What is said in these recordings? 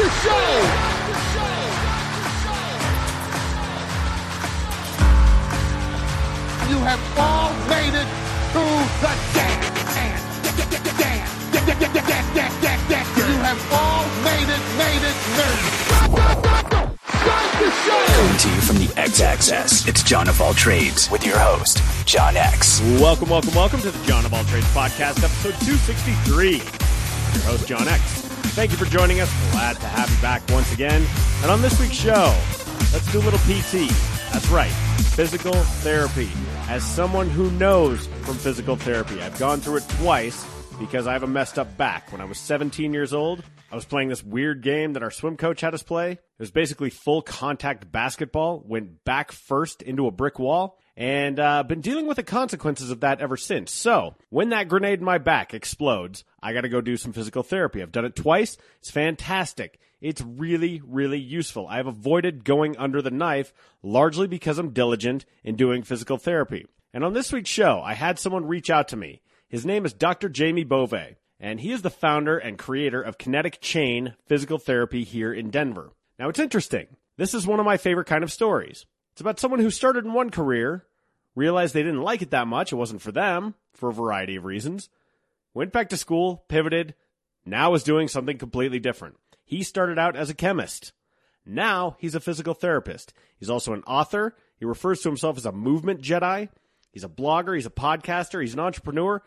the show. You have all made it to the dance. You have all made it, made it, made it. Start the show. Coming to you from the X Axis, it's John of All Trades with your host, John X. Welcome, welcome, welcome to the John of All Trades podcast, episode 263. Your host, John X. Thank you for joining us. Glad to have you back once again. And on this week's show, let's do a little PT. That's right, physical therapy. As someone who knows from physical therapy, I've gone through it twice because I have a messed up back. When I was 17 years old, I was playing this weird game that our swim coach had us play. It was basically full contact basketball, went back first into a brick wall, and uh, been dealing with the consequences of that ever since. So, when that grenade in my back explodes, I got to go do some physical therapy. I've done it twice. It's fantastic. It's really, really useful. I've avoided going under the knife largely because I'm diligent in doing physical therapy. And on this week's show, I had someone reach out to me. His name is Dr. Jamie Bovay, and he is the founder and creator of KinetikChain Physical Therapy here in Denver. Now, it's interesting. This is one of my favorite kind of stories. It's about someone who started in one career, realized they didn't like it that much, it wasn't for them, for a variety of reasons, went back to school, pivoted, now is doing something completely different. He started out as a chemist. Now he's a physical therapist. He's also an author. He refers to himself as a movement Jedi. He's a blogger. He's a podcaster. He's an entrepreneur.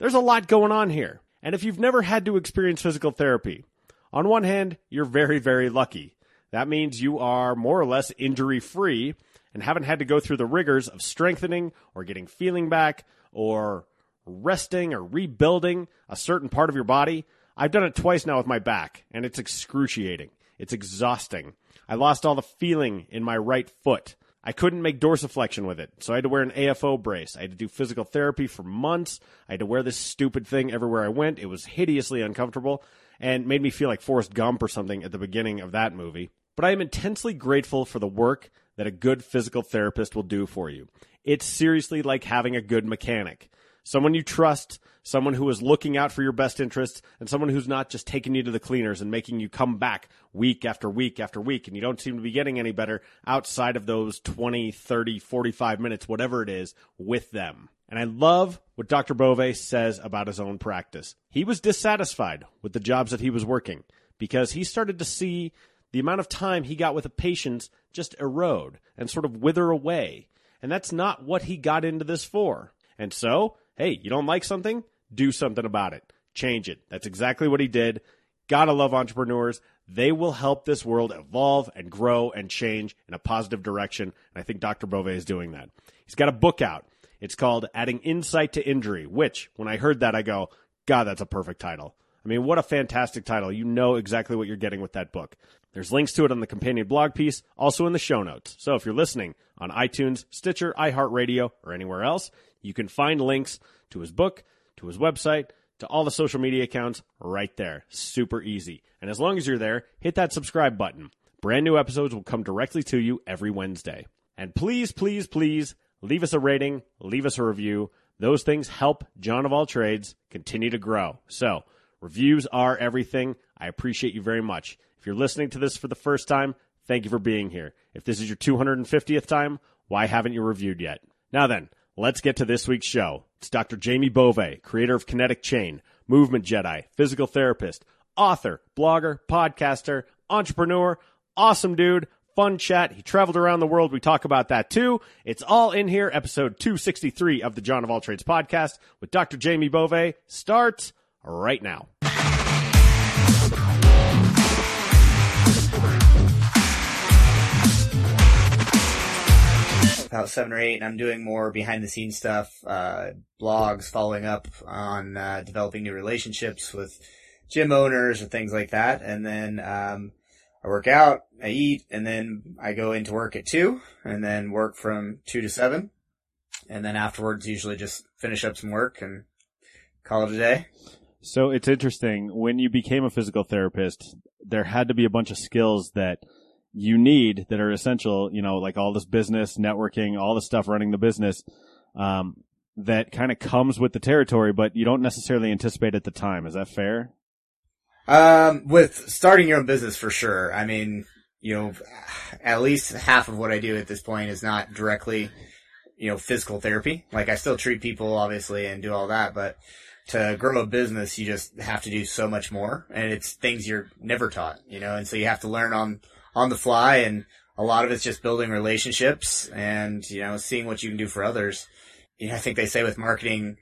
There's a lot going on here. And if you've never had to experience physical therapy, on one hand, you're very, very lucky. That means you are more or less injury free and haven't had to go through the rigors of strengthening or getting feeling back or resting or rebuilding a certain part of your body. I've done it twice now with my back, and it's excruciating. It's exhausting. I lost all the feeling in my right foot. I couldn't make dorsiflexion with it, so I had to wear an AFO brace. I had to do physical therapy for months. I had to wear this stupid thing everywhere I went. It was hideously uncomfortable and made me feel like Forrest Gump or something at the beginning of that movie. But I am intensely grateful for the work that a good physical therapist will do for you. It's seriously like having a good mechanic. Someone you trust, someone who is looking out for your best interests, and someone who's not just taking you to the cleaners and making you come back week after week after week, and you don't seem to be getting any better outside of those 20, 30, 45 minutes, whatever it is, with them. And I love what Dr. Bovay says about his own practice. He was dissatisfied with the jobs that he was working because he started to see the amount of time he got with a patient just erode and sort of wither away. And that's not what he got into this for. And so hey, you don't like something? Do something about it. Change it. That's exactly what he did. Gotta love entrepreneurs. They will help this world evolve and grow and change in a positive direction. And I think Dr. Bovay is doing that. He's got a book out. It's called Adding Insight to Injury, which when I heard that, I go, God, that's a perfect title. I mean, what a fantastic title. You know exactly what you're getting with that book. There's links to it on the companion blog piece, also in the show notes. So if you're listening on iTunes, Stitcher, iHeartRadio, or anywhere else, you can find links to his book, to his website, to all the social media accounts right there. Super easy. And as long as you're there, hit that subscribe button. Brand new episodes will come directly to you every Wednesday. And please, please, please leave us a rating, leave us a review. Those things help John of All Trades continue to grow. So, reviews are everything. I appreciate you very much. If you're listening to this for the first time, thank you for being here. If this is your 250th time, why haven't you reviewed yet? Now then, Let's get to this week's show. It's Dr. Jamie Bovay, creator of KinetikChain, movement Jedi, physical therapist, author, blogger, podcaster, entrepreneur, awesome dude, fun chat. He traveled around the world. We talk about that too. It's all in here. Episode 263 of the John of All Trades podcast with Dr. Jamie Bovay starts right now. About seven or eight, and I'm doing more behind the scenes stuff, uh, blogs, following up on uh, developing new relationships with gym owners or things like that. And then um, I work out, I eat, and then I go into work at two, and then work from two to seven, and then afterwards usually just finish up some work and call it a day. So it's interesting when you became a physical therapist, there had to be a bunch of skills that you need that are essential, you know, like all this business, networking, all the stuff running the business, um, that kind of comes with the territory, but you don't necessarily anticipate at the time. Is that fair? Um, with starting your own business for sure. I mean, you know, at least half of what I do at this point is not directly, you know, physical therapy. Like I still treat people obviously and do all that, but to grow a business, you just have to do so much more and it's things you're never taught, you know, and so you have to learn on, on the fly and a lot of it's just building relationships and, you know, seeing what you can do for others. You know, I think they say with marketing,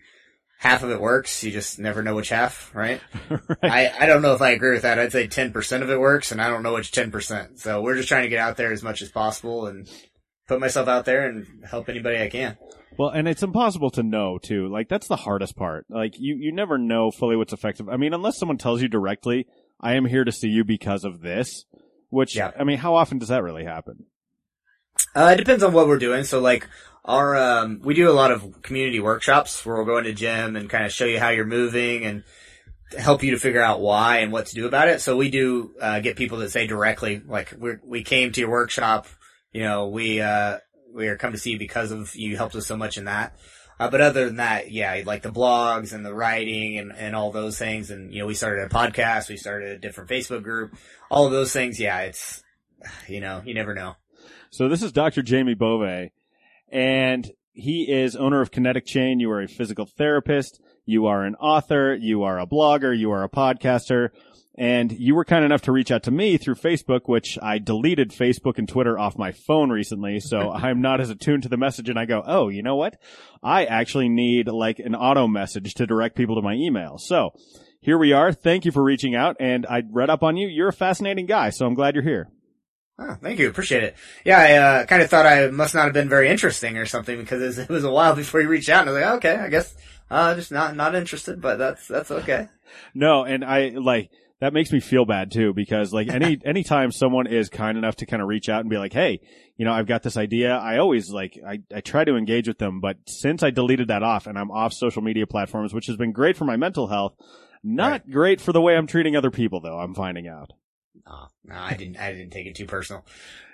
half of it works. You just never know which half, right? right. I, I don't know if I agree with that. I'd say 10% of it works and I don't know which 10%. So we're just trying to get out there as much as possible and put myself out there and help anybody I can. Well, and it's impossible to know too. Like that's the hardest part. Like you, you never know fully what's effective. I mean, unless someone tells you directly, I am here to see you because of this, which, Yeah. I mean, how often does that really happen? Uh, it depends on what we're doing. So like our, um, we do a lot of community workshops where we'll go into gym and kind of show you how you're moving and help you to figure out why and what to do about it. So we do, uh, get people that say directly, like we we came to your workshop, you know, we, uh, we are come to see you because of you helped us so much in that. Uh, but other than that, yeah, like the blogs and the writing and, and all those things. And, you know, we started a podcast. We started a different Facebook group, all of those things. Yeah. It's, you know, you never know. So this is Dr. Jamie Bovay, and he is owner of KinetikChain. You are a physical therapist. You are an author. You are a blogger. You are a podcaster. And you were kind enough to reach out to me through Facebook, which I deleted Facebook and Twitter off my phone recently. So I'm not as attuned to the message. And I go, Oh, you know what? I actually need like an auto message to direct people to my email. So here we are. Thank you for reaching out. And I read up on you. You're a fascinating guy. So I'm glad you're here. Oh, thank you. Appreciate it. Yeah, I uh, kind of thought I must not have been very interesting or something because it was, it was a while before you reached out, and I was like, okay, I guess uh, just not not interested, but that's that's okay. No, and I like that makes me feel bad too because like any anytime someone is kind enough to kind of reach out and be like, "Hey, you know, I've got this idea." I always like I I try to engage with them, but since I deleted that off and I'm off social media platforms, which has been great for my mental health, not great for the way I'm treating other people though, I'm finding out. No, no, I didn't. I didn't take it too personal.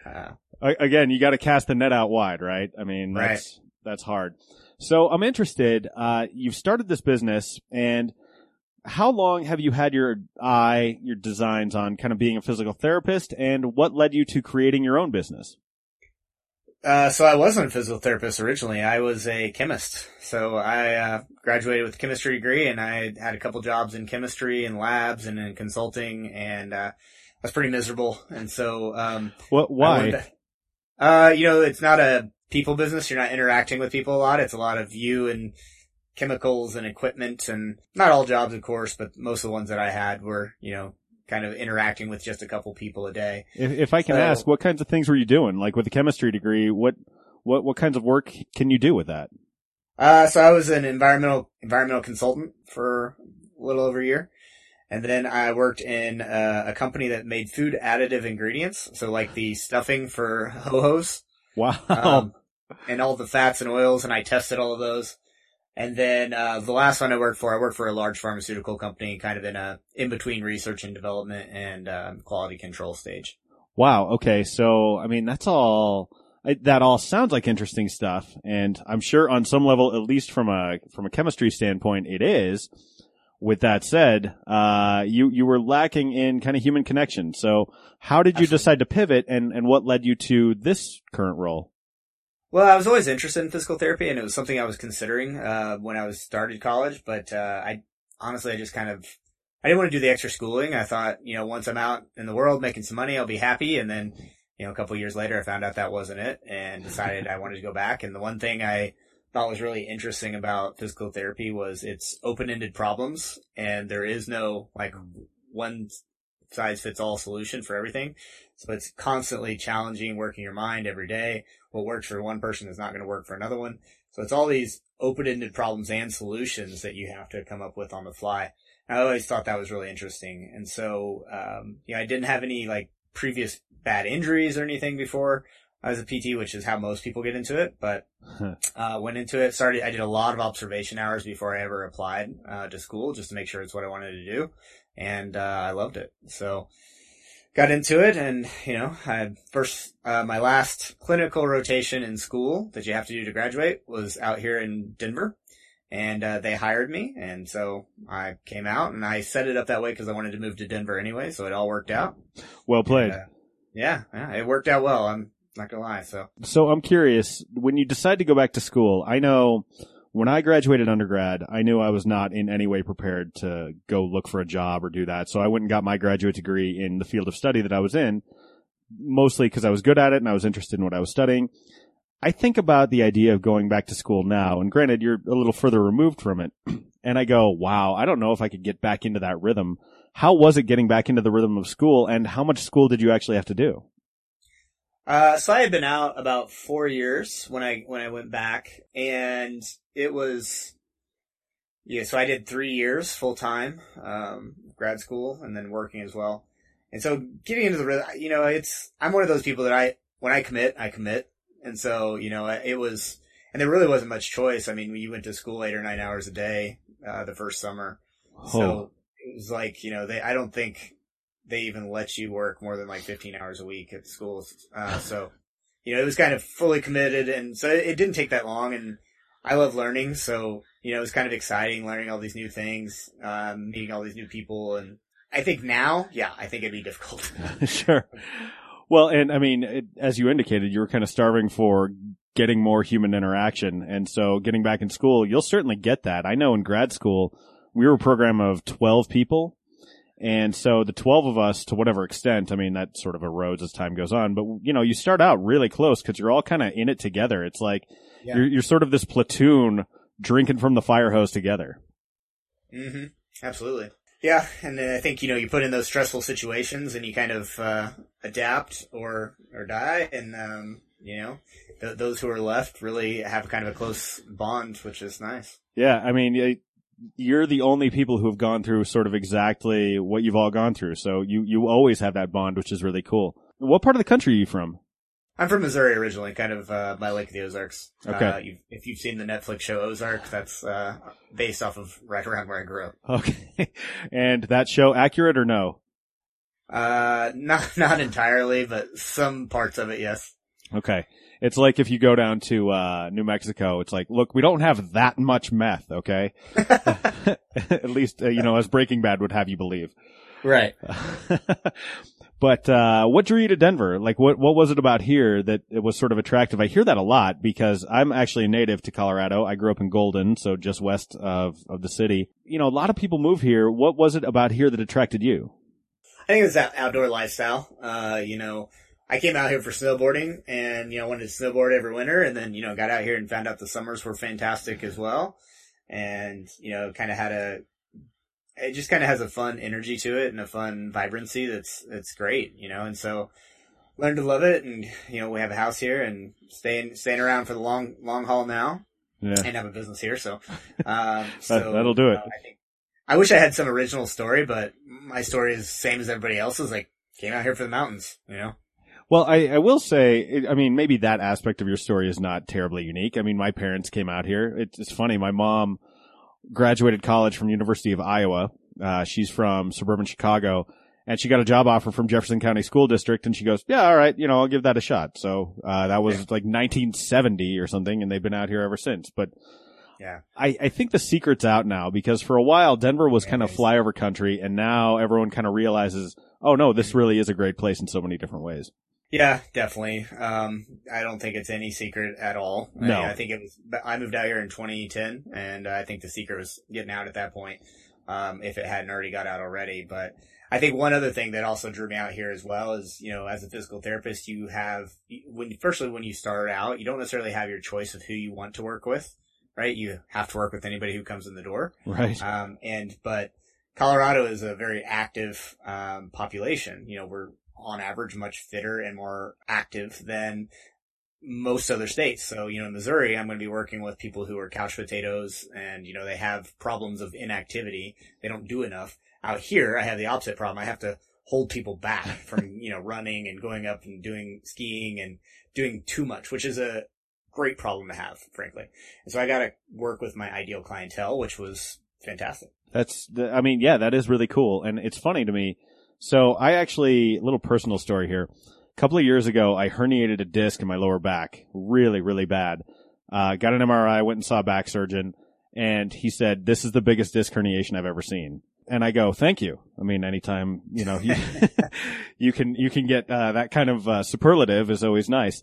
Uh, Again, you got to cast the net out wide, right? I mean, Right. that's that's hard. So I'm interested. Uh, you've started this business, and how long have you had your eye, your designs on kind of being a physical therapist, and what led you to creating your own business? uh, so I wasn't a physical therapist originally. I was a chemist. So I uh, graduated with a chemistry degree, and I had a couple jobs in chemistry and labs and in consulting, and uh, I was pretty miserable. And so um, What? Why? to- Uh, you know, it's not a people business. You're not interacting with people a lot. It's a lot of you and chemicals and equipment and not all jobs, of course, but most of the ones that I had were, you know, kind of interacting with just a couple people a day. If, if I can So- ask, what kinds of things were you doing? Like with a chemistry degree, what what what kinds of work can you do with that? Uh, so I was an environmental, environmental consultant for a little over a year. And then I worked in uh, a company that made food additive ingredients. So like the stuffing for ho-hos. Wow. um, and all the fats and oils, and I tested all of those. And then uh, the last one I worked for, I worked for a large pharmaceutical company, kind of in a in between research and development and um, quality control stage. Wow. Okay. So, I mean, that's all, I, that all sounds like interesting stuff. And I'm sure on some level, at least from a, from a chemistry standpoint, it is. With that said, uh, you, you were lacking in kind of human connection. So how did you Absolutely. decide to pivot and, and what led you to this current role? Well, I was always interested in physical therapy, and it was something I was considering uh, when I was started college. But uh, I honestly, I just kind of I didn't want to do the extra schooling. I thought, you know, once I'm out in the world making some money, I'll be happy. And then, you know, a couple years later, I found out that wasn't it, and decided I wanted to go back. And the one thing I thought was really interesting about physical therapy was it's open-ended problems, and there is no like one size fits all solution for everything. So it's constantly challenging working your mind every day what works for one person is not going to work for another one. So it's all these open-ended problems and solutions that you have to come up with on the fly. And I always thought that was really interesting. And so, um, you know, I didn't have any like previous bad injuries or anything before I was a PT, which is how most people get into it. But, uh, went into it, started, I did a lot of observation hours before I ever applied, uh, to school just to make sure it's what I wanted to do. And, uh, I loved it. So, got into it and you know i first uh, my last clinical rotation in school that you have to do to graduate was out here in denver and uh, they hired me, and so I came out and I set it up that way because I wanted to move to Denver anyway, so it all worked out. Well played. And, uh, yeah, yeah, it worked out well. I'm not gonna lie. So So I'm curious, when you decide to go back to school, I know when I graduated undergrad, I knew I was not in any way prepared to go look for a job or do that. So I went and got my graduate degree in the field of study that I was in, mostly because I was good at it and I was interested in what I was studying. I think about the idea of going back to school now, and granted, you're a little further removed from it. And I go, wow, I don't know if I could get back into that rhythm. How was it getting back into the rhythm of school, and how much school did you actually have to do? Uh, so I had been out about four years when I when I went back, and it was yeah. So I did three years full time, um, grad school, and then working as well. And so getting into the rhythm, you know, it's I'm one of those people that I when I commit, I commit, and so you know, it was, and there really wasn't much choice. I mean, you went to school eight or nine hours a day uh, the first summer, so it was like you know, they I don't think they even let you work more than like 15 hours a week at schools. Uh, so, you know, it was kind of fully committed. And so it didn't take that long. And I love learning. So, you know, it was kind of exciting learning all these new things, um, meeting all these new people. And I think now, yeah, I think it'd be difficult. sure. Well, and I mean, it, as you indicated, you were kind of starving for getting more human interaction. And so getting back in school, you'll certainly get that. I know in grad school, we were a program of 12 people. And so the 12 of us, to whatever extent, I mean, that sort of erodes as time goes on, but you know, you start out really close because you're all kind of in it together. It's like Yeah. you're, you're sort of this platoon drinking from the fire hose together. hmm Absolutely. Yeah. And I think, you know, you put in those stressful situations and you kind of, uh, adapt or, or die. And, um, you know, th- those who are left really have kind of a close bond, which is nice. Yeah. I mean, you're the only people who have gone through sort of exactly what you've all gone through. So you, you always have that bond, which is really cool. What part of the country are you from? I'm from Missouri originally, kind of uh, by Lake of the Ozarks. Okay. Uh, you've, if you've seen the Netflix show Ozark, that's uh, based off of right around where I grew up. Okay. and that show accurate or no? Uh, not not entirely, but some parts of it, yes. Okay. It's like if you go down to uh New Mexico, it's like, look, we don't have that much meth, okay? At least uh, you know, as Breaking Bad would have you believe. Right. But uh what drew you to Denver? Like what what was it about here that it was sort of attractive? I hear that a lot because I'm actually a native to Colorado. I grew up in Golden, so just west of of the city. You know, a lot of people move here. What was it about here that attracted you? I think it's that outdoor lifestyle. Uh, you know, I came out here for snowboarding and, you know, wanted to snowboard every winter and then, you know, got out here and found out the summers were fantastic as well. And, you know, kind of had a, it just kind of has a fun energy to it and a fun vibrancy that's, that's great, you know, and so learned to love it. And, you know, we have a house here and staying, staying around for the long, long haul now Yeah. and have a business here. So, um, so that'll do it. uh, I think I wish I had some original story, but my story is the same as everybody else's. Like came out here for the mountains, you know. Well, I, I will say, I mean, maybe that aspect of your story is not terribly unique. I mean, my parents came out here. It's, it's funny. My mom graduated college from University of Iowa. Uh, she's from suburban Chicago and she got a job offer from Jefferson County School District and she goes, yeah, all right, you know, I'll give that a shot. So, uh, that was like 1970 or something and they've been out here ever since. But Yeah. I, I think the secret's out now because for a while Denver was Yeah, kind of flyover country and now everyone kind of realizes, oh no, this really is a great place in so many different ways. Yeah, definitely. Um, I don't think it's any secret at all. I, No. mean, I think it was. I moved out here in 2010, and I think the secret was getting out at that point. Um, if it hadn't already got out already, but I think one other thing that also drew me out here as well is, you know, as a physical therapist, you have when firstly when you start out, you don't necessarily have your choice of who you want to work with, right? You have to work with anybody who comes in the door. Right. Um, and, but Colorado is a very active, um, population. You know, we're on average much fitter and more active than most other states. So, you know, in Missouri, I'm going to be working with people who are couch potatoes and, you know, they have problems of inactivity. They don't do enough. Out here, I have the opposite problem. I have to hold people back from, you know, running and going up and doing skiing and doing too much, which is a great problem to have, frankly. And so I got to work with my ideal clientele, which was fantastic. That's, the, I mean, yeah, that is really cool. And it's funny to me. So I actually, little personal story here. A couple of years ago, I herniated a disc in my lower back. Really, really bad. Uh, got an MRI, went and saw a back surgeon. And he said, this is the biggest disc herniation I've ever seen. And I go, thank you. I mean, anytime, you know, you, you can, you can get, uh, that kind of, uh, superlative is always nice.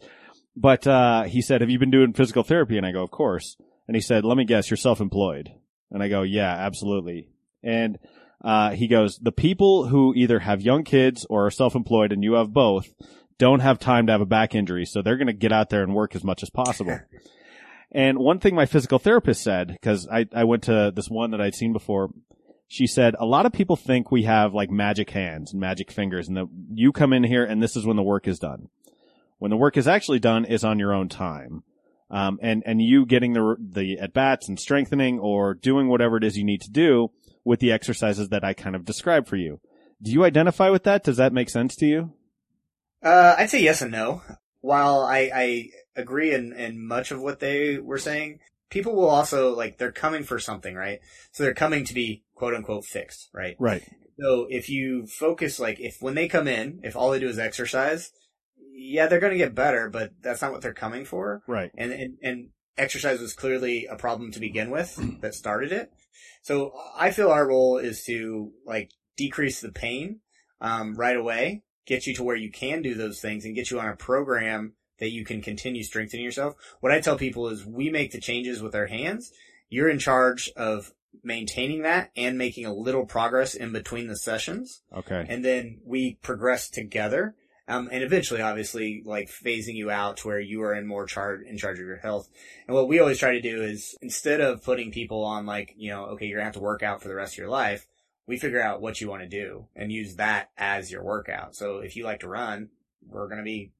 But, uh, he said, have you been doing physical therapy? And I go, of course. And he said, let me guess, you're self-employed. And I go, yeah, absolutely. And, uh, he goes, the people who either have young kids or are self-employed and you have both don't have time to have a back injury. So they're going to get out there and work as much as possible. and one thing my physical therapist said, cause I, I went to this one that I'd seen before. She said, a lot of people think we have like magic hands and magic fingers and that you come in here and this is when the work is done. When the work is actually done is on your own time. Um, and, and you getting the, the at bats and strengthening or doing whatever it is you need to do with the exercises that I kind of described for you. Do you identify with that? Does that make sense to you? Uh, I'd say yes and no. While I, I agree in, in much of what they were saying, people will also, like, they're coming for something, right? So they're coming to be quote unquote fixed, right? Right. So if you focus, like, if when they come in, if all they do is exercise, yeah, they're going to get better, but that's not what they're coming for. Right. And, and, and exercise was clearly a problem to begin with that started it. So I feel our role is to like decrease the pain, um, right away, get you to where you can do those things and get you on a program that you can continue strengthening yourself. What I tell people is we make the changes with our hands. You're in charge of maintaining that and making a little progress in between the sessions. Okay. And then we progress together. Um, and eventually, obviously, like phasing you out to where you are in more charge, in charge of your health. And what we always try to do is instead of putting people on like, you know, okay, you're gonna have to work out for the rest of your life, we figure out what you want to do and use that as your workout. So if you like to run, we're gonna be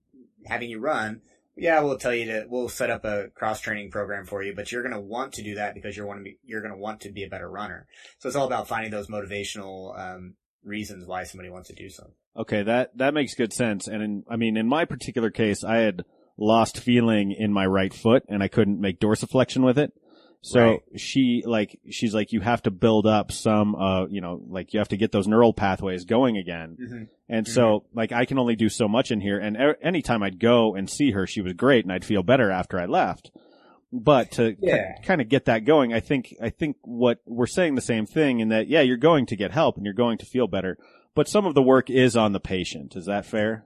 having you run. Yeah, we'll tell you to, we'll set up a cross training program for you, but you're going to want to do that because you're want to be, you're going to want to be a better runner. So it's all about finding those motivational, um, reasons why somebody wants to do something. Okay, that that makes good sense. And in, I mean, in my particular case, I had lost feeling in my right foot, and I couldn't make dorsiflexion with it. So Right. she like she's like you have to build up some uh you know like you have to get those neural pathways going again. Mm-hmm. And so like I can only do so much in here. And er- anytime I'd go and see her, she was great, and I'd feel better after I left. But to Yeah. kind of get that going, I think I think what we're saying the same thing in that yeah, you're going to get help and you're going to feel better, but some of the work is on the patient. Is that fair?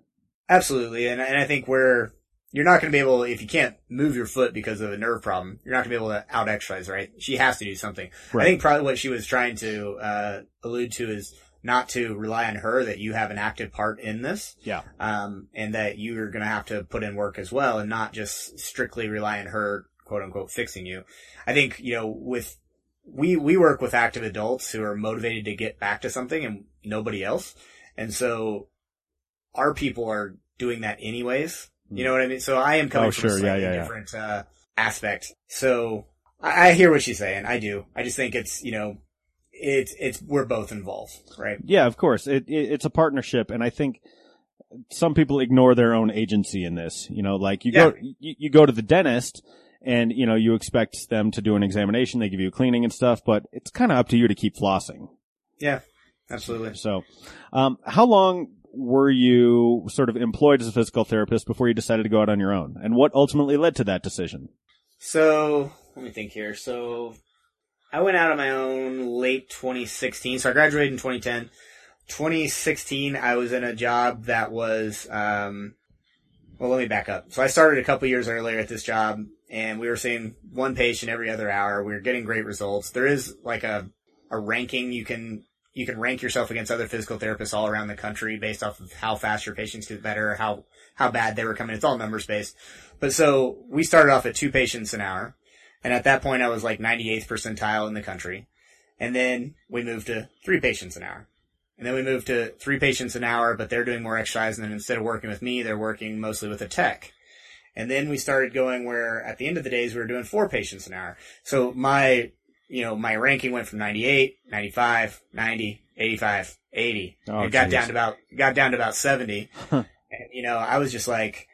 Absolutely. And, and I think we're, you're not going to be able, if you can't move your foot because of a nerve problem, you're not going to be able to out exercise, right? She has to do something. Right. I think probably what she was trying to, uh, allude to is not to rely on her, that you have an active part in this. Yeah. Um, and that you're going to have to put in work as well and not just strictly rely on her, quote unquote, fixing you. I think, you know, with, we, we work with active adults who are motivated to get back to something and nobody else. And so our people are doing that anyways. You know what I mean? So I am coming Oh, from sure. a slightly yeah, yeah. different, uh, aspect. So I, I hear what she's saying. I do. I just think it's, you know, it's, it's, we're both involved, right? Yeah, of course. It, it it's a partnership, and I think some people ignore their own agency in this. You know, like you go you, you go to the dentist, and you know you expect them to do an examination. They give you cleaning and stuff, but it's kind of up to you to keep flossing. Yeah, absolutely. So, um, how long were you sort of employed as a physical therapist before you decided to go out on your own, and what ultimately led to that decision? So let me think here. So I went out on my own late 2016. So I graduated in 2010. 2016, I was in a job that was, um, well, let me back up. So I started a couple years earlier at this job and we were seeing one patient every other hour. We were getting great results. There is like a, a ranking you can, you can rank yourself against other physical therapists all around the country based off of how fast your patients get better, how, how bad they were coming. It's all numbers based. But so we started off at two patients an hour. And at that point I was like 98th percentile in the country. And then we moved to three patients an hour. And then we moved to three patients an hour, but they're doing more exercise. And then instead of working with me, they're working mostly with a tech. And then we started going where at the end of the days we were doing four patients an hour. So my, you know, my ranking went from 98, 95, 90, 85, 80. Oh, it got geez. down to about, got down to about 70. and, you know, I was just like,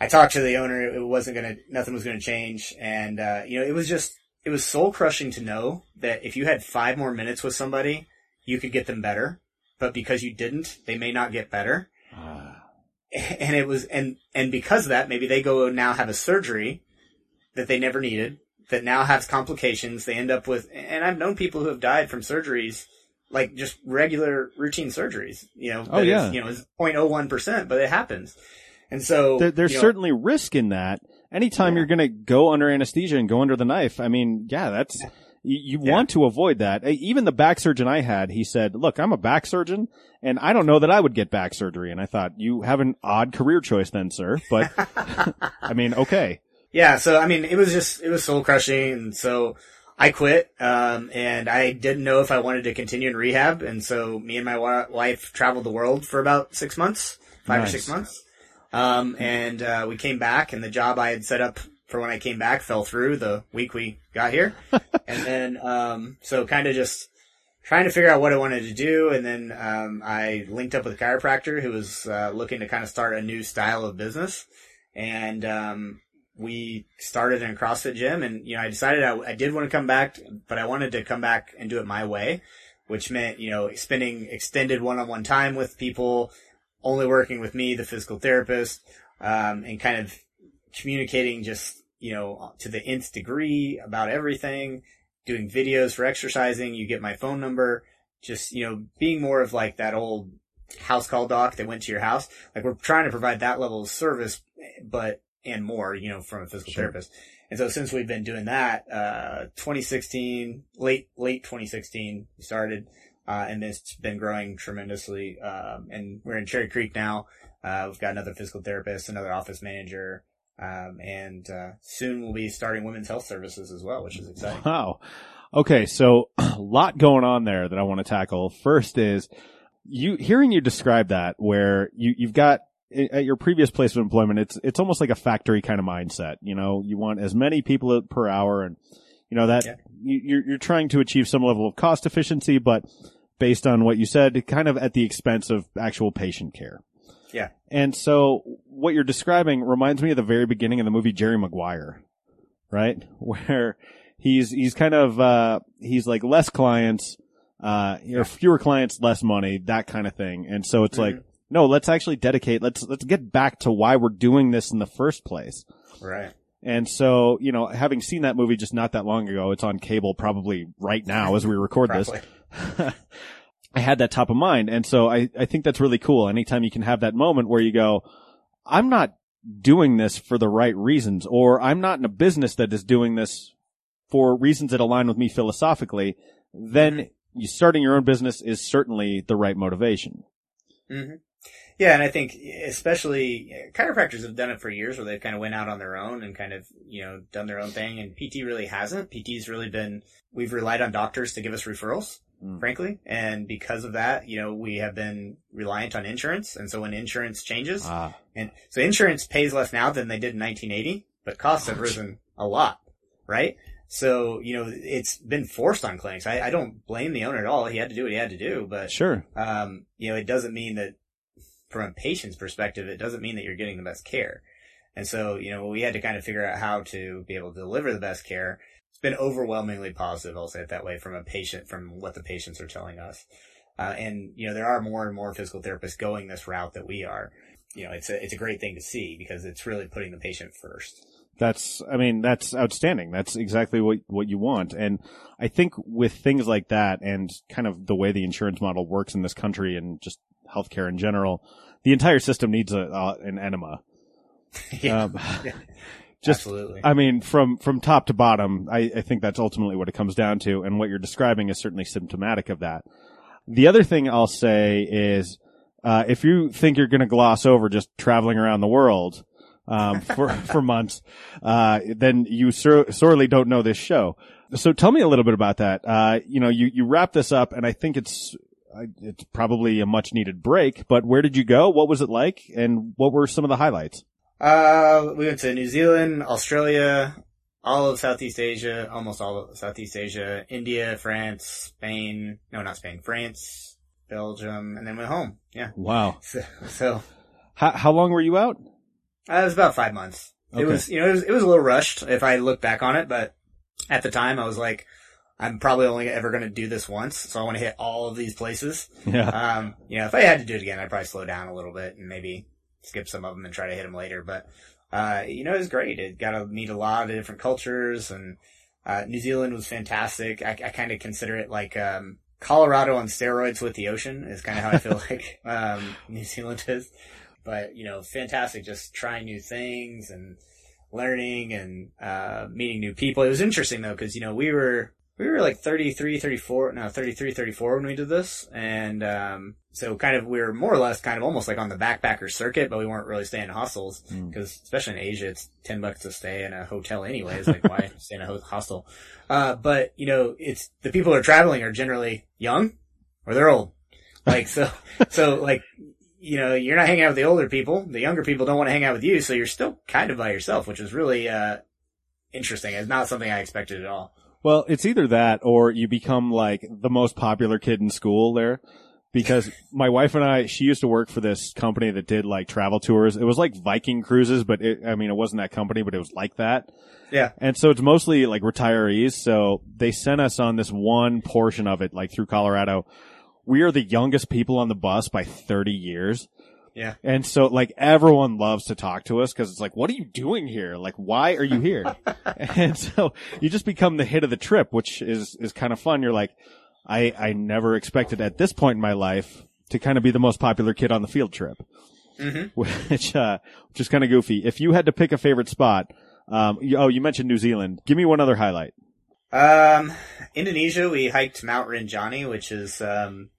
I talked to the owner. It wasn't gonna, nothing was gonna change. And, uh, you know, it was just, it was soul crushing to know that if you had five more minutes with somebody, you could get them better. But because you didn't, they may not get better. Ah. And it was, and, and because of that, maybe they go now have a surgery that they never needed that now has complications. They end up with, and I've known people who have died from surgeries, like just regular routine surgeries. You know, Oh, that is, yeah. you know, is 0.01 percent, but it happens. And so There, there's you know, certainly risk in that. Anytime Yeah. you're going to go under anesthesia and go under the knife, I mean, yeah, that's you, you Yeah. want to avoid that. Even the back surgeon I had, he said, "Look, I'm a back surgeon, and I don't know that I would get back surgery." And I thought, "You have an odd career choice, then, sir." But I mean, okay, Yeah, so I mean, it was just it was soul crushing, and so I quit. Um, and I didn't know if I wanted to continue in rehab, and so me and my wife traveled the world for about six months, five Nice. or six months. Um, and uh, we came back, and the job I had set up for when I came back fell through the week we got here, and then um, so kind of just trying to figure out what I wanted to do, and then um, I linked up with a chiropractor who was uh, looking to kind of start a new style of business, and um, we started in a CrossFit gym, and you know I decided I, I did want to come back, but I wanted to come back and do it my way, which meant you know spending extended one-on-one time with people, only working with me, the physical therapist, um, and kind of communicating just you know to the nth degree about everything, doing videos for exercising. You get my phone number, just you know being more of like that old house call doc that went to your house. Like we're trying to provide that level of service, but and more, you know, from a physical Sure. therapist. And so since we've been doing that, uh, 2016, late, late 2016, we started, uh, and it's been growing tremendously. Um, and we're in Cherry Creek now. Uh, we've got another physical therapist, another office manager, um, and, uh, soon we'll be starting women's health services as well, which is exciting. wow. Okay, so a lot going on there that I want to tackle. First is you hearing you describe that where you you've got at your previous place of employment, it's it's almost like a factory kind of mindset. You know, you want as many people per hour, and you know that Yeah. you, you're you're trying to achieve some level of cost efficiency, but based on what you said, kind of at the expense of actual patient care. Yeah. And so what you're describing reminds me of the very beginning of the movie Jerry Maguire, right? Where he's he's kind of uh he's like less clients, uh you know, fewer clients, less money, that kind of thing. And so it's like, no, let's actually dedicate, let's let's get back to why we're doing this in the first place. Right. And so, you know, having seen that movie just not that long ago, it's on cable probably right now as we record this. I had that top of mind. And so I, I think that's really cool. Anytime you can have that moment where you go, I'm not doing this for the right reasons, or I'm not in a business that is doing this for reasons that align with me philosophically, then you starting your own business is certainly the right motivation. hmm Yeah, and I think especially chiropractors have done it for years, where they've kind of went out on their own and kind of you know done their own thing. And PT really hasn't. PT's really been we've relied on doctors to give us referrals, Mm. frankly, and because of that, you know, we have been reliant on insurance. And so when insurance changes, Ah, and so insurance pays less now than they did in 1980, but costs have risen a lot, right? So, you know, it's been forced on clinics. I, I don't blame the owner at all. He had to do what he had to do, but sure. um, you know, it doesn't mean that from a patient's perspective, it doesn't mean that you're getting the best care. And so, you know, we had to kind of figure out how to be able to deliver the best care. It's been overwhelmingly positive, I'll say it that way, from a patient, from what the patients are telling us. Uh, and, you know, there are more and more physical therapists going this route that we are. You know, it's a, it's a great thing to see because it's really putting the patient first. That's, I mean, that's outstanding. That's exactly what, what you want. And I think with things like that and kind of the way the insurance model works in this country and just healthcare in general, the entire system needs a, uh, an enema. yeah, Um, Yeah. just, absolutely. I mean, from, from top to bottom, I, I think that's ultimately what it comes down to. And what you're describing is certainly symptomatic of that. The other thing I'll say is, uh, if you think you're going to gloss over just traveling around the world, um, for, for months, uh, then you sor- sorely don't know this show. So tell me a little bit about that. Uh, you know, you, you wrap this up and I think it's, it's probably a much needed break, but where did you go? What was it like? And what were some of the highlights? Uh, we went to New Zealand, Australia, all of Southeast Asia, almost all of Southeast Asia, India, France, Spain, no, not Spain, France, Belgium, and then went home. Yeah. Wow. So, so How, how long were you out? uh, it was about five months. It was, you know, it was, it was a little rushed if I look back on it, but at the time I was like, I'm probably only ever going to do this once, so I want to hit all of these places. Yeah. Um, you know, if I had to do it again, I'd probably slow down a little bit and maybe skip some of them and try to hit them later. But, uh, you know, it was great. It got to meet a lot of different cultures and, Uh, New Zealand was fantastic. I, I kind of consider it like, um, Colorado on steroids with the ocean is kind of how I feel like, um, New Zealand is. But, you know, fantastic just trying new things and learning and, uh, meeting new people. It was interesting though, cause, you know, we were, we were like 33, 34, no, 33, 34 when we did this. And, um, so kind of, we were more or less kind of almost like on the backpacker circuit, but we weren't really staying in hostels because especially in Asia, it's 10 bucks to stay in a hotel anyways. Like why stay in a hostel? Uh, but you know, it's the people who are traveling are generally young or they're old. Like, so, so like, you know, you're not hanging out with the older people. The younger people don't want to hang out with you. So you're still kind of by yourself, which is really, uh, interesting. It's not something I expected at all. Well, it's either that or you become like the most popular kid in school there. Because my wife and I, she used to work for this company that did like travel tours. It was like Viking cruises, but it, I mean, it wasn't that company, but it was like that. Yeah. And so it's mostly like retirees. So they sent us on this one portion of it, like through Colorado. We are the youngest people on the bus by 30 years. Yeah. And so like everyone loves to talk to us because it's like, what are you doing here? Like, why are you here? and so you just become the hit of the trip, which is, is kind of fun. You're like, I, I never expected at this point in my life to kind of be the most popular kid on the field trip, which, uh, which is kind of goofy. If you had to pick a favorite spot, um, you, oh, you mentioned New Zealand. Give me one other highlight. Um, Indonesia, we hiked Mount Rinjani, which is, um,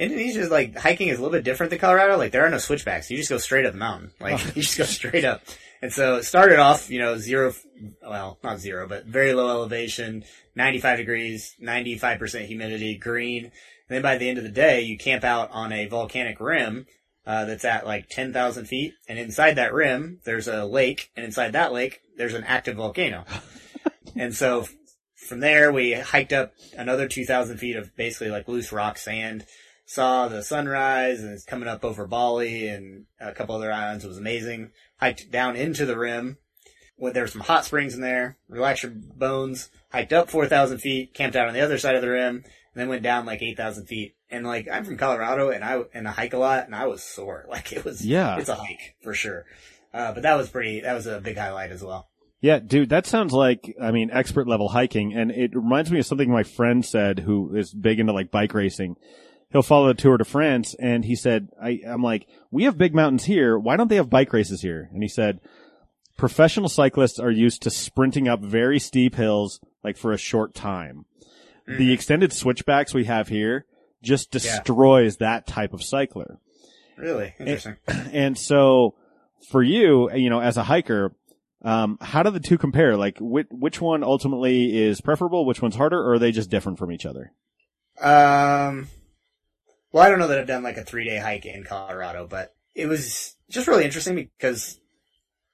Indonesia is like hiking is a little bit different than Colorado. Like there are no switchbacks. You just go straight up the mountain. Like you just go straight up. And so it started off, you know, zero, well, not zero, but very low elevation, 95 degrees, 95% humidity, green. And then by the end of the day, you camp out on a volcanic rim, uh, that's at like 10,000 feet. And inside that rim, there's a lake. And inside that lake, there's an active volcano. and so from there, we hiked up another 2,000 feet of basically like loose rock sand, saw the sunrise and it's coming up over Bali and a couple other islands. It was amazing. Hiked down into the rim. Went, there were some hot springs in there. Relaxed your bones. Hiked up 4,000 feet, camped out on the other side of the rim, and then went down like 8,000 feet. And like, I'm from Colorado and I, and I hike a lot and I was sore. Like it was, Yeah. it's a hike for sure. Uh, but that was pretty, that was a big highlight as well. Yeah, dude, that sounds like, I mean, expert level hiking. And it reminds me of something my friend said who is big into like bike racing. He'll follow the Tour de France and he said, I, I'm like, we have big mountains here. Why don't they have bike races here? And he said, professional cyclists are used to sprinting up very steep hills like for a short time. The extended switchbacks we have here just destroys that type of cycler. Really interesting. And so for you, you know, as a hiker, um, how do the two compare? Like, which, which one ultimately is preferable? Which one's harder? Or are they just different from each other? Um, well, I don't know that I've done like a three day hike in Colorado, but it was just really interesting because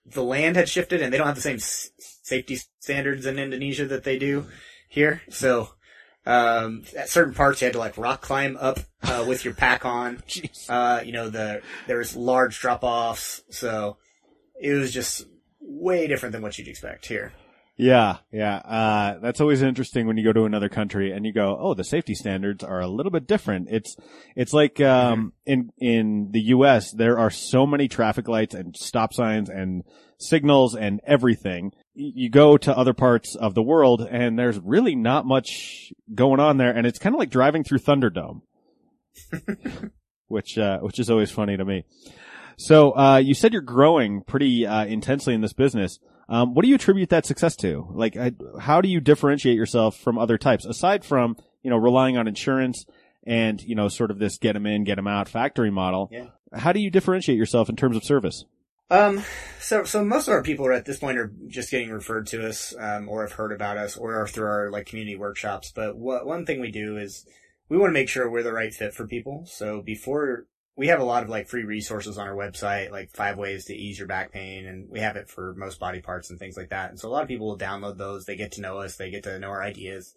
the land had shifted and they don't have the same s- safety standards in Indonesia that they do here. So, um, at certain parts you had to like rock climb up, uh, with your pack on. Uh, you know, the, there was large drop offs. So it was just way different than what you'd expect here. Yeah, yeah. Uh, that's always interesting when you go to another country and you go, oh, the safety standards are a little bit different. It's, it's like, um, in, in the U.S., there are so many traffic lights and stop signs and signals and everything. You go to other parts of the world and there's really not much going on there. And it's kind of like driving through Thunderdome, which, uh, which is always funny to me. So, uh, you said you're growing pretty, uh, intensely in this business. Um, what do you attribute that success to? Like, I, how do you differentiate yourself from other types aside from, you know, relying on insurance and, you know, sort of this get them in, get them out factory model? Yeah. How do you differentiate yourself in terms of service? Um, so, so most of our people are at this point are just getting referred to us, um, or have heard about us, or are through our like community workshops. But what, one thing we do is we want to make sure we're the right fit for people. So before we have a lot of like free resources on our website, like five ways to ease your back pain, and we have it for most body parts and things like that. And so a lot of people will download those. They get to know us. They get to know our ideas.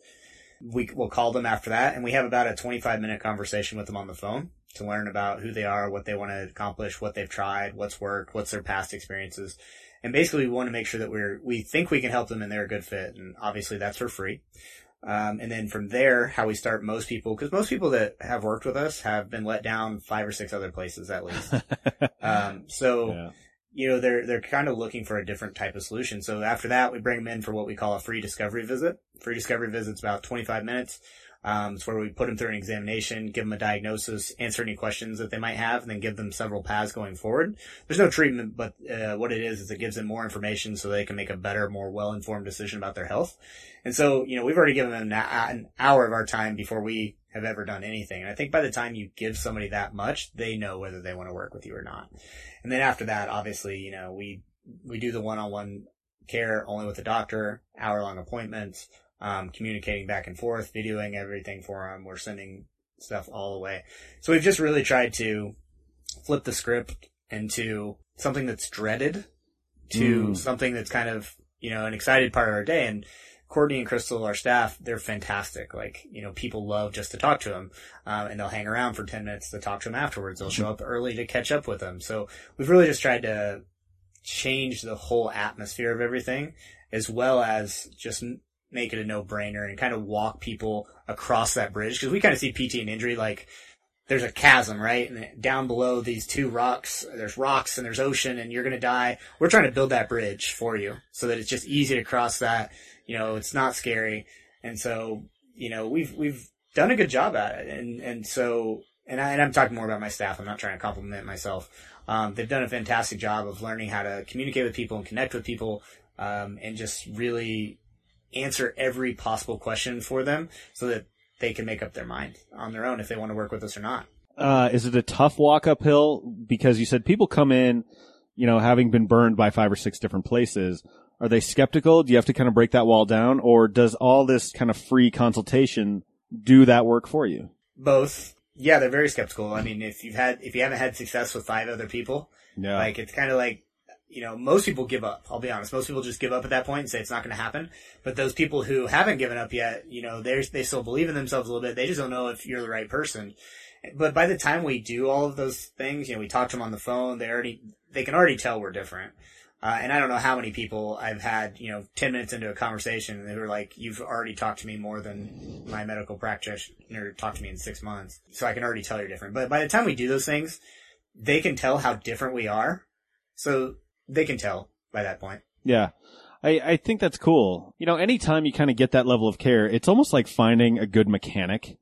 We will call them after that, and we have about a 25 minute conversation with them on the phone to learn about who they are, what they want to accomplish, what they've tried, what's worked, what's their past experiences. And basically we want to make sure that we're, we think we can help them and they're a good fit. And obviously that's for free. Um, and then from there, how we start most people, cause most people that have worked with us have been let down five or six other places at least. um, so Yeah. you know, they're, they're kind of looking for a different type of solution. So after that, we bring them in for what we call a free discovery visit. Free discovery visit's about 25 minutes. Um, it's where we put them through an examination, give them a diagnosis, answer any questions that they might have, and then give them several paths going forward. There's no treatment, but uh, what it is is it gives them more information so they can make a better, more well-informed decision about their health. And so, you know, we've already given them an hour of our time before we have ever done anything. And I think by the time you give somebody that much, they know whether they want to work with you or not. And then after that, obviously, you know, we we do the one-on-one care only with the doctor, hour-long appointments um, communicating back and forth, videoing everything for them. We're sending stuff all the way. So we've just really tried to flip the script into something that's dreaded to Mm. something that's kind of, you know, an excited part of our day. And Courtney and Crystal, our staff, they're fantastic. Like, you know, people love just to talk to them, um, and they'll hang around for 10 minutes to talk to them afterwards. They'll show up early to catch up with them. So we've really just tried to change the whole atmosphere of everything as well as just make it a no-brainer and kind of walk people across that bridge because we kind of see PT and injury like there's a chasm, right? And down below these two rocks, there's rocks and there's ocean and you're going to die. We're trying to build that bridge for you so that it's just easy to cross that. You know, it's not scary. And so, you know, we've, we've done a good job at it. And, and so, and, I, and I'm talking more about my staff. I'm not trying to compliment myself. Um, they've done a fantastic job of learning how to communicate with people and connect with people, um, and just really answer every possible question for them so that they can make up their mind on their own if they want to work with us or not. Uh, is it a tough walk uphill? Because you said people come in, you know, having been burned by five or six different places. Are they skeptical? Do you have to kind of break that wall down or does all this kind of free consultation do that work for you? Both. Yeah, they're very skeptical. I mean, if you've had, if you haven't had success with five other people, Yeah. like it's kind of like, you know, most people give up. I'll be honest. Most people just give up at that point and say it's not going to happen. But those people who haven't given up yet, you know, they they still believe in themselves a little bit. They just don't know if you're the right person. But by the time we do all of those things, you know, we talk to them on the phone. They already they can already tell we're different. Uh, and I don't know how many people I've had, you know, 10 minutes into a conversation and they were like, you've already talked to me more than my medical practitioner talked to me in six months. So I can already tell you're different. But by the time we do those things, they can tell how different we are. So they can tell by that point. Yeah. I, I think that's cool. You know, anytime you kind of get that level of care, it's almost like finding a good mechanic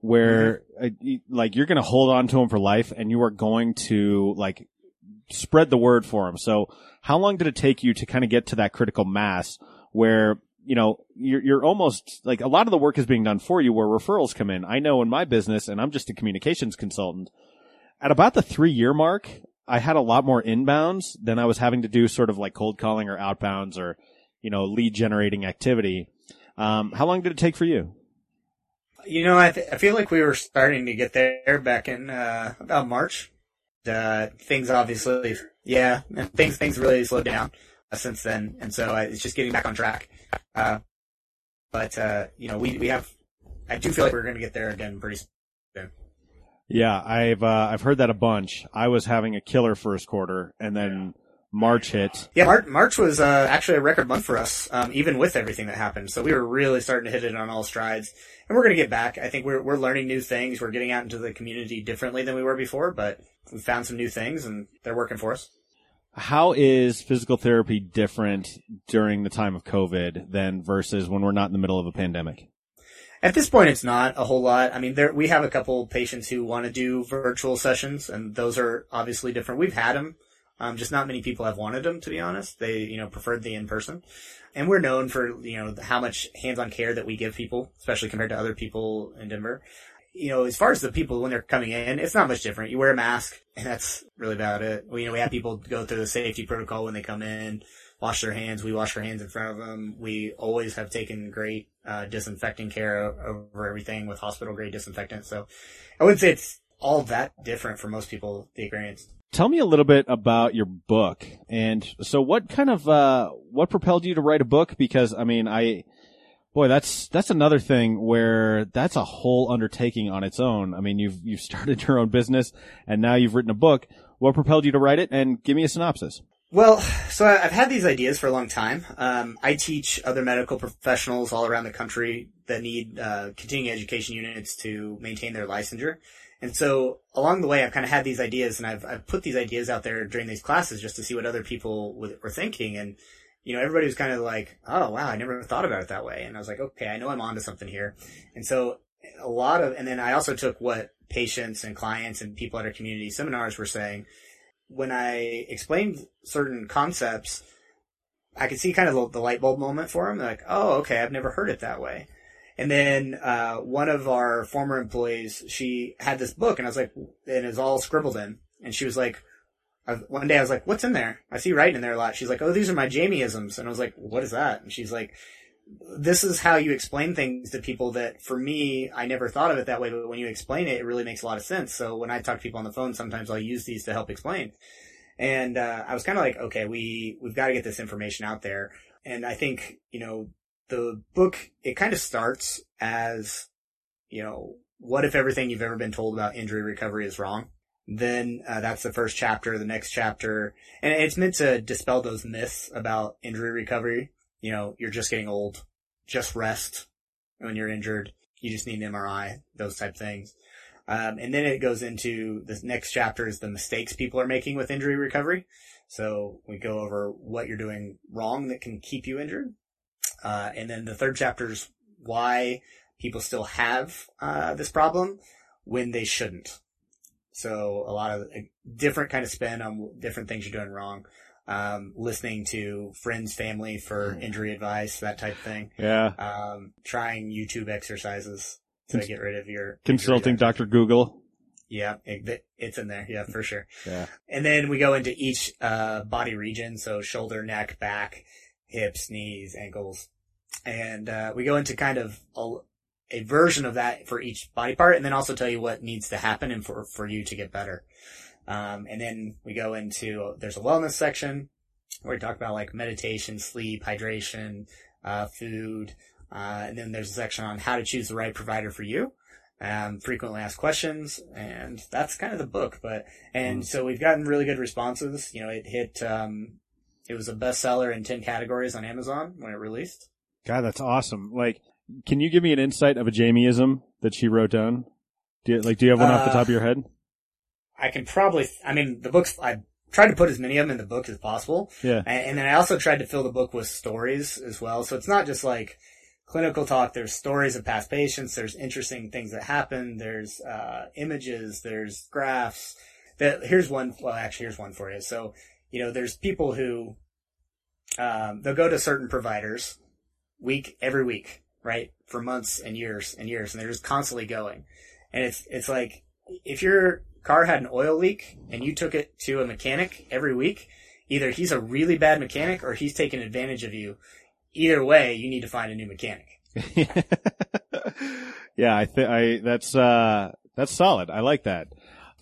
where uh, you- like you're going to hold on to him for life and you are going to like spread the word for him. So how long did it take you to kind of get to that critical mass where you know, you're, you're almost like a lot of the work is being done for you where referrals come in. I know in my business and I'm just a communications consultant at about the three year mark, I had a lot more inbounds than I was having to do sort of like cold calling or outbounds or, you know, lead generating activity. Um, how long did it take for you? You know, I, th- I feel like we were starting to get there back in uh, about March. Uh, things obviously, yeah, things things really slowed down uh, since then, and so it's just getting back on track. Uh, but uh, you know, we we have. I do feel like we're going to get there again pretty soon. Yeah, I've, uh, I've heard that a bunch. I was having a killer first quarter and then March hit. Yeah, March, March was uh, actually a record month for us, um, even with everything that happened. So we were really starting to hit it on all strides, and we're going to get back. I think we're we're learning new things. We're getting out into the community differently than we were before, but we found some new things, and they're working for us. How is physical therapy different during the time of COVID than versus when we're not in the middle of a pandemic? At this point, it's not a whole lot. I mean, there we have a couple patients who want to do virtual sessions, and those are obviously different. We've had them, um, just not many people have wanted them. To be honest, they you know preferred the in person, and we're known for you know how much hands-on care that we give people, especially compared to other people in Denver. You know, as far as the people when they're coming in, it's not much different. You wear a mask, and that's really about it. We, you know, we have people go through the safety protocol when they come in, wash their hands. We wash our hands in front of them. We always have taken great uh, disinfecting care over everything with hospital grade disinfectant. So I wouldn't say it's all that different for most people the experience. Tell me a little bit about your book. And so what kind of, uh, what propelled you to write a book? Because I mean, I, boy, that's, that's another thing where that's a whole undertaking on its own. I mean, you've, you've started your own business and now you've written a book. What propelled you to write it? And give me a synopsis. Well, so I've had these ideas for a long time. Um, I teach other medical professionals all around the country that need uh, continuing education units to maintain their licensure. And so along the way, I've kind of had these ideas and I've, I've put these ideas out there during these classes just to see what other people were thinking. And, you know, everybody was kind of like, oh, wow, I never thought about it that way. And I was like, okay, I know I'm onto something here. And so a lot of, and then I also took what patients and clients and people at our community seminars were saying. When I explained certain concepts, I could see kind of the light bulb moment for them. Like, oh, okay, I've never heard it that way. And then uh, one of our former employees, she had this book, and I was like, and it's all scribbled in. And she was like, one day I was like, "What's in there?" I see writing in there a lot. She's like, "Oh, these are my Jamieisms," and I was like, "What is that?" And she's like, "This is how you explain things to people that, for me, I never thought of it that way, but when you explain it, it really makes a lot of sense." So when I talk to people on the phone, sometimes I'll use these to help explain. And uh, I was kind of like, "Okay, we we've got to get this information out there." And I think you know the book, it kind of starts as, you know, what if everything you've ever been told about injury recovery is wrong? Then uh, that's the first chapter. The next chapter, and it's meant to dispel those myths about injury recovery. You know, you're just getting old. Just rest when you're injured. You just need an MRI. Those type things. Um, and then it goes into the next chapter is the mistakes people are making with injury recovery. So we go over what you're doing wrong that can keep you injured. Uh, and then the third chapter is why people still have uh, this problem when they shouldn't. So a lot of different kind of spin on different things you're doing wrong. Um, listening to friends, family for Hmm. injury advice, that type of thing. Yeah. Um, trying YouTube exercises to Cons- get rid of your Consulting. Dr. Google. Yeah, it, it's in there. Yeah, for sure. Yeah. And then we go into each uh, body region, so shoulder, neck, back, hips, knees, ankles, and uh, we go into kind of a, a version of that for each body part, and then also tell you what needs to happen and for for you to get better. Um, and then we go into there's a wellness section where we talk about like meditation, sleep, hydration, uh, food, uh, and then there's a section on how to choose the right provider for you um, frequently asked questions, and that's kind of the book. But and so we've gotten really good responses. You know, it hit. Um, it was a bestseller in ten categories on Amazon when it released. God, that's awesome. Like, can you give me an insight of a Jamieism that she wrote down? Do you, like, do you have one off the Uh, top of your head? I can probably. I mean, the books. I tried to put as many of them in the book as possible, Yeah. and, and then I also tried to fill the book with stories as well. So it's not just like clinical talk. There's stories of past patients. There's interesting things that happen. There's uh, images. There's graphs. That here's one. Well, actually, here's one for you. So you know, there's people who um, they'll go to certain providers week every week, right, for months and years and years, and they're just constantly going. And it's it's like if your car had an oil leak and you took it to a mechanic every week, either he's a really bad mechanic or he's taking advantage of you. Either way, you need to find a new mechanic. yeah, I think I that's uh that's solid. I like that.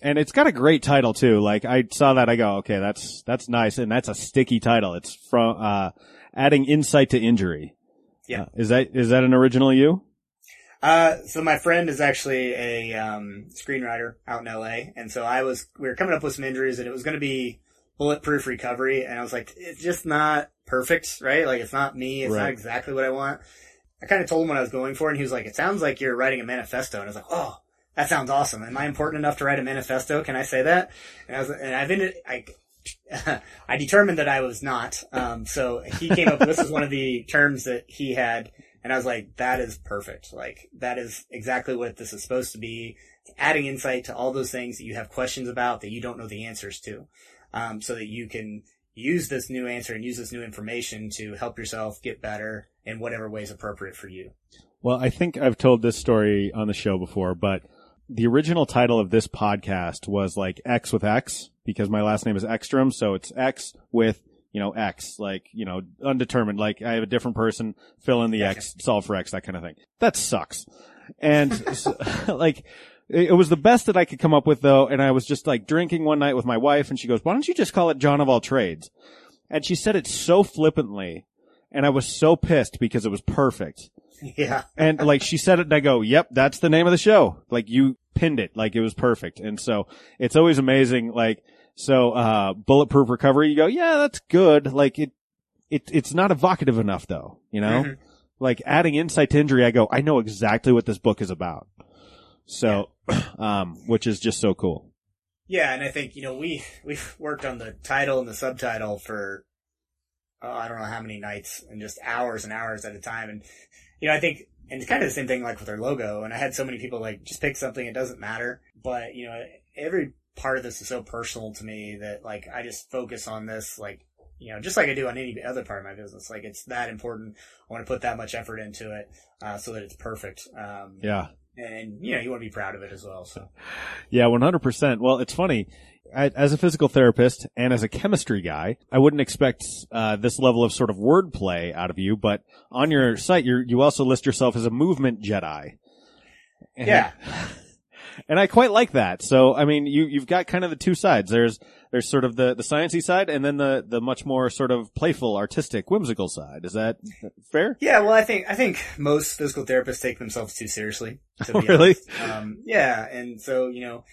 And it's got a great title too. Like I saw that I go, okay, that's that's nice and that's a sticky title. It's from uh adding insight to injury. Yeah. Uh, is that is that an original you? Uh, so my friend is actually a um, screenwriter out in LA, and so I was we were coming up with some injuries, and it was going to be bulletproof recovery, and I was like, it's just not perfect, right? Like it's not me, it's not exactly what I want. I kind of told him what I was going for, and he was like, "It sounds like you're writing a manifesto," and I was like, "Oh, that sounds awesome. Am I important enough to write a manifesto? Can I say that?" And I was, and I've ended, I. I determined that I was not. Um, so he came up. this is one of the terms that he had and I was like, that is perfect. Like, that is exactly what this is supposed to be. Adding insight to all those things that you have questions about that you don't know the answers to. Um, so that you can use this new answer and use this new information to help yourself get better in whatever way is appropriate for you. Well, I think I've told this story on the show before, but the original title of this podcast was like X with X because my last name is Ekstrom. So it's X with, you know, X, like, you know, undetermined. Like I have a different person fill in the X, solve for X, that kind of thing. That sucks. And so, like, it it was the best that I could come up with though. And I was just like drinking one night with my wife and she goes, why don't you just call it John of all trades? And she said it so flippantly. And I was so pissed because it was perfect. yeah. And like she said it and I go, yep, that's the name of the show. Like you pinned it. Like it was perfect. And so it's always amazing. Like, so, uh, bulletproof recovery, you go, yeah, that's good. Like it, it, it's not evocative enough though, you know? Mhm. Like adding insight to injury, I go, I know exactly what this book is about. So, um, which is just so cool. Yeah, and I think you know we we've worked on the title and the subtitle for oh, I don't know how many nights and just hours and hours at a time, and you know I think and it's kind of the same thing like with our logo. And I had so many people like just pick something; it doesn't matter. But you know every part of this is so personal to me that like I just focus on this like you know, just like I do on any other part of my business. Like it's that important. I want to put that much effort into it, uh, so that it's perfect. Um, Yeah. and you know, you want to be proud of it as well. So Yeah, 100%. Well, it's funny. I, as a physical therapist and as a chemistry guy, I wouldn't expect uh, this level of sort of wordplay out of you. But on your site, you you also list yourself as a movement Jedi. And- yeah, and I quite like that. So, I mean, you you've got kind of the two sides. There's there's sort of the the sciencey side, and then the the much more sort of playful, artistic, whimsical side. Is that fair? yeah. Well, I think I think most physical therapists take themselves too seriously. To be Really? Um, yeah, and so you know,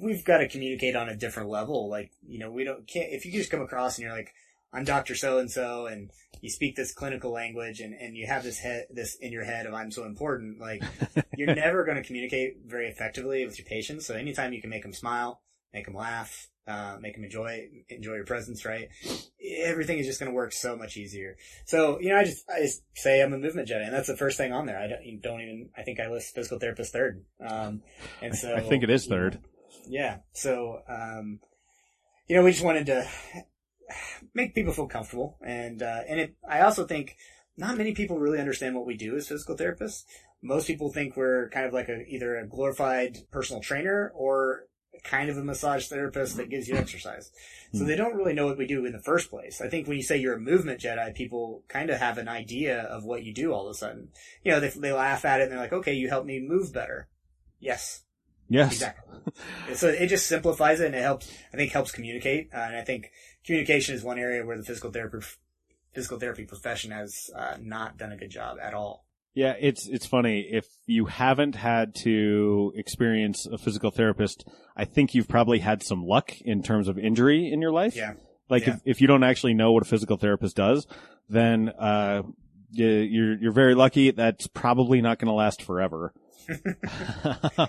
we've got to communicate on a different level. Like you know, we don't can't if you just come across and you're like. I'm Dr. So and so, and you speak this clinical language, and, and you have this head, this in your head of I'm so important. Like, you're never going to communicate very effectively with your patients. So anytime you can make them smile, make them laugh, uh, make them enjoy enjoy your presence, right? Everything is just going to work so much easier. So you know, I just I just say I'm a movement Jedi, and that's the first thing on there. I don't, don't even I think I list physical therapist third, um, and so I think it is third. yeah. So, um, you know, we just wanted to make people feel comfortable. And, uh, and it, I also think not many people really understand what we do as physical therapists. Most people think we're kind of like a, either a glorified personal trainer or kind of a massage therapist that gives you exercise. So they don't really know what we do in the first place. I think when you say you're a movement Jedi, people kind of have an idea of what you do all of a sudden. You know, they, they laugh at it and they're like, okay, you help me move better. Yes, Yes. Exactly. so it just simplifies it and it helps, I think helps communicate. Uh, and I think communication is one area where the physical therapy, physical therapy profession has uh, not done a good job at all. Yeah, it's it's funny. If you haven't had to experience a physical therapist, I think you've probably had some luck in terms of injury in your life. Yeah. Like Yeah. if, if you don't actually know what a physical therapist does, then uh you- you're you're very lucky. That's probably not going to last forever.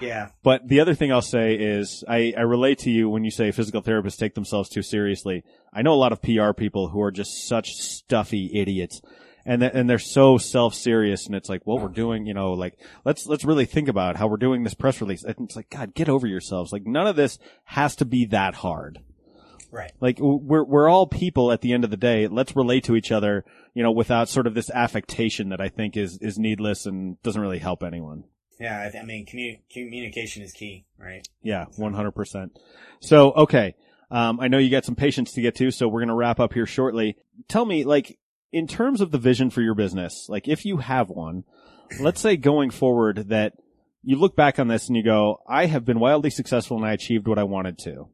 Yeah. But the other thing I'll say is I, I relate to you when you say physical therapists take themselves too seriously. I know a lot of PR people who are just such stuffy idiots. And th- and they're so self-serious and it's like, well, we're doing, you know, like, let's, let's really think about how we're doing this press release. And it's like, God, get over yourselves. Like, none of this has to be that hard. Right. Like, we're, we're all people at the end of the day. Let's relate to each other, you know, without sort of this affectation that I think is, is needless and doesn't really help anyone. Yeah. I, mean, commu- communication is key, right? Yeah, 100%. So, okay. Um, I know you got some patients to get to, so we're going to wrap up here shortly. Tell me, like, in terms of the vision for your business, like, if you have one, let's say going forward that you look back on this and you go, I have been wildly successful and I achieved what I wanted to.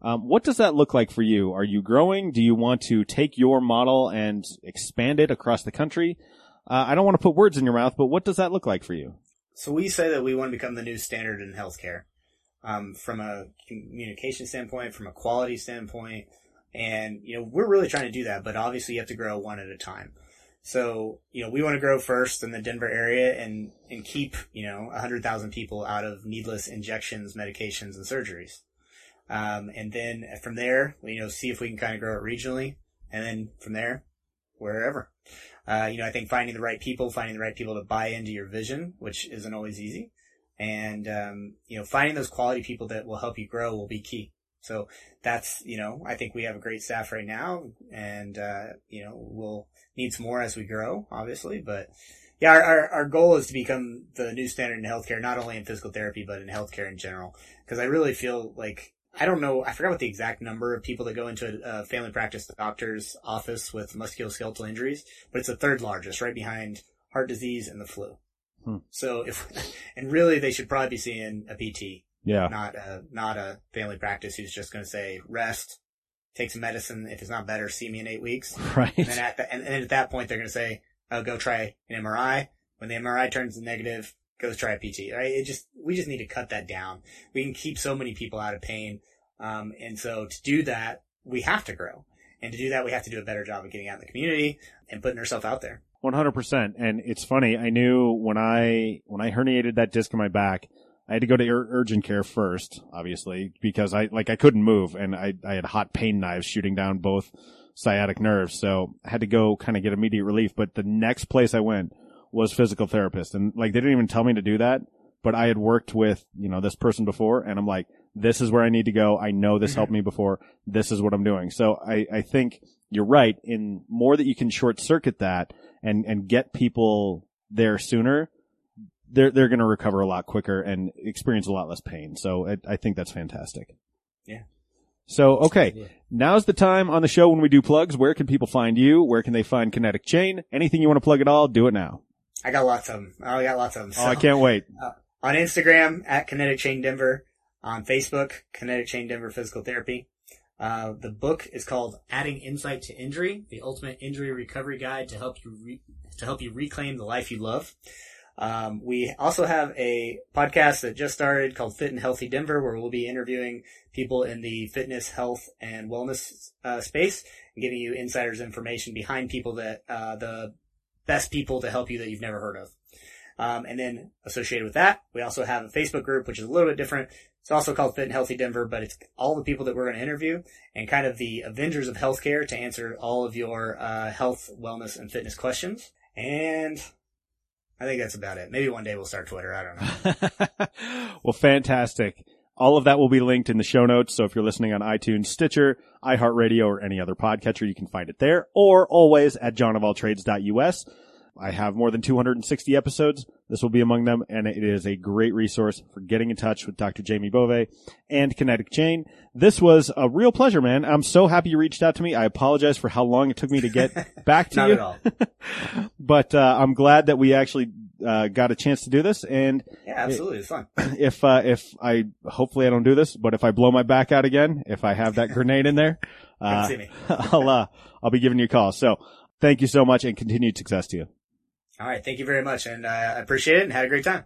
Um, what does that look like for you? Are you growing? Do you want to take your model and expand it across the country? Uh, I don't want to put words in your mouth, but what does that look like for you? So we say that we want to become the new standard in healthcare, um, from a communication standpoint, from a quality standpoint, and you know we're really trying to do that. But obviously, you have to grow one at a time. So you know we want to grow first in the Denver area and and keep you know hundred thousand people out of needless injections, medications, and surgeries. Um, and then from there, you know, see if we can kind of grow it regionally, and then from there, wherever. Uh, you know, I think finding the right people, finding the right people to buy into your vision, which isn't always easy, and um, you know, finding those quality people that will help you grow will be key. So that's you know, I think we have a great staff right now, and uh, you know, we'll need some more as we grow, obviously, but. Yeah, our, our, our goal is to become the new standard in healthcare, not only in physical therapy, but in healthcare in general. Because I really feel like I don't know. I forgot what the exact number of people that go into a, family practice doctor's office with musculoskeletal injuries, but it's the third largest, right behind heart disease and the flu. Hmm. So if, and really they should probably be seeing a PT, Yeah. not a, not a family practice who's just going to say rest, take some medicine. If it's not better, see me in eight weeks. Right. And then at, the, and, and at that point, they're going to say, oh, go try an MRI. When the MRI turns negative, go try a PT, right? It just, we just need to cut that down. We can keep so many people out of pain. Um, and so to do that, we have to grow. And to do that, we have to do a better job of getting out in the community and putting ourselves out there. One hundred percent. And it's funny. I knew when I when I herniated that disc in my back, I had to go to ur- urgent care first, obviously, because I like I couldn't move and I I had hot pain knives shooting down both sciatic nerves, so I had to go kind of get immediate relief. But the next place I went was physical therapist, and like they didn't even tell me to do that. But I had worked with you know this person before, and I'm like, this is where I need to go. I know this helped mm-hmm. me before. This is what I'm doing. So I I think you're right. In more that you can short circuit that and and get people there sooner, they're they're going to recover a lot quicker and experience a lot less pain. So I, I think that's fantastic. Yeah. So okay, now's the time on the show when we do plugs. Where can people find you? Where can they find KinetikChain? Anything you want to plug at all? Do it now. I got lots of them. I got lots of them. Oh, I can't wait. on Instagram at KinetikChain Denver, on Facebook KinetikChain Denver Physical Therapy. Uh, the book is called "Adding Insight to Injury: The Ultimate Injury Recovery Guide to help you re- to help you reclaim the life you love." Um, we also have a podcast that just started called Fit and Healthy Denver, where we'll be interviewing people in the fitness, health, and wellness uh, space and giving you insiders information behind people that uh, the best people to help you that you've never heard of. Um, and then associated with that, we also have a Facebook group, which is a little bit different. It's also called Fit and Healthy Denver, but it's all the people that we're going to interview and kind of the Avengers of healthcare to answer all of your uh, health, wellness, and fitness questions. And I think that's about it. Maybe one day we'll start Twitter. I don't know. well, fantastic. All of that will be linked in the show notes. So if you're listening on iTunes, Stitcher, iHeartRadio, or any other podcatcher, you can find it there or always at johnofalltrades.us. I have more than 260 episodes. This will be among them, and it is a great resource for getting in touch with Dr. Jamie Bovay and KinetikChain. This was a real pleasure, man. I'm so happy you reached out to me. I apologize for how long it took me to get back to Not you. at all. but uh, I'm glad that we actually uh, got a chance to do this. And Yeah, absolutely. It's fun. if uh, if I hopefully I don't do this, but if I blow my back out again, if I have that grenade in there, uh, see me. I'll uh, I'll be giving you a call. So thank you so much, and continued success to you. All right. Thank you very much. And uh, I appreciate it and had a great time.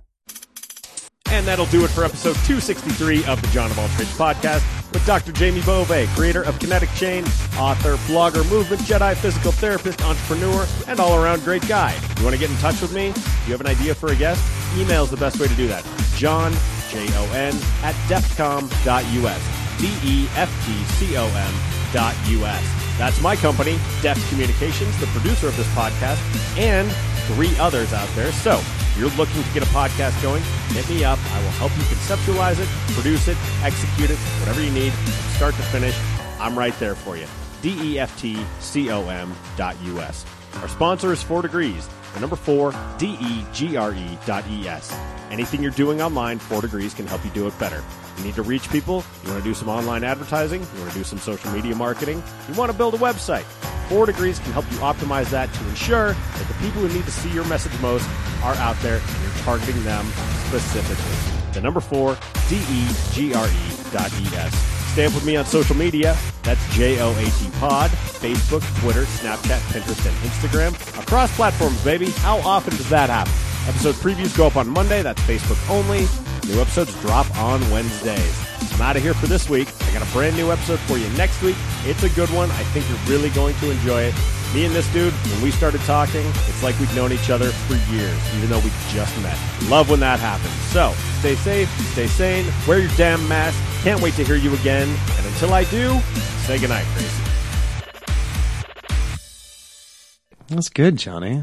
And that'll do it for episode 263 of the John of All Trades podcast with Dr. Jamie Bovay, creator of KinetikChain, author, blogger, movement Jedi, physical therapist, entrepreneur, and all around great guy. You want to get in touch with me? You have an idea for a guest? Email is the best way to do that. Jon, J-O-N, at deftcom.us. D-E-F-T-C-O-M dot U-S. That's my company, Deft Communications, the producer of this podcast, and three others out there. So, if you're looking to get a podcast going, hit me up. I will help you conceptualize it, produce it, execute it, whatever you need, start to finish. I'm right there for you. E D-E-F-T-C-O-M dot U-S. Our sponsor is 4 Degrees, the number 4, D-E-G-R-E dot E-S. Anything you're doing online, 4 Degrees can help you do it better. You need to reach people, you want to do some online advertising, you want to do some social media marketing, you want to build a website. 4 Degrees can help you optimize that to ensure that the people who need to see your message most are out there and you're targeting them specifically. The number 4, D-E-G-R-E dot E-S. Stay up with me on social media. That's J-O-A-T Pod, Facebook, Twitter, Snapchat, Pinterest, and Instagram. Across platforms, baby. How often does that happen? Episode previews go up on Monday. That's Facebook only. New episodes drop on Wednesdays. I'm out of here for this week. I got a brand new episode for you next week. It's a good one. I think you're really going to enjoy it. Me and this dude, when we started talking, it's like we've known each other for years, even though we just met. Love when that happens. So, stay safe, stay sane, wear your damn mask. Can't wait to hear you again. And until I do, say goodnight, Gracie. That's good, Johnny.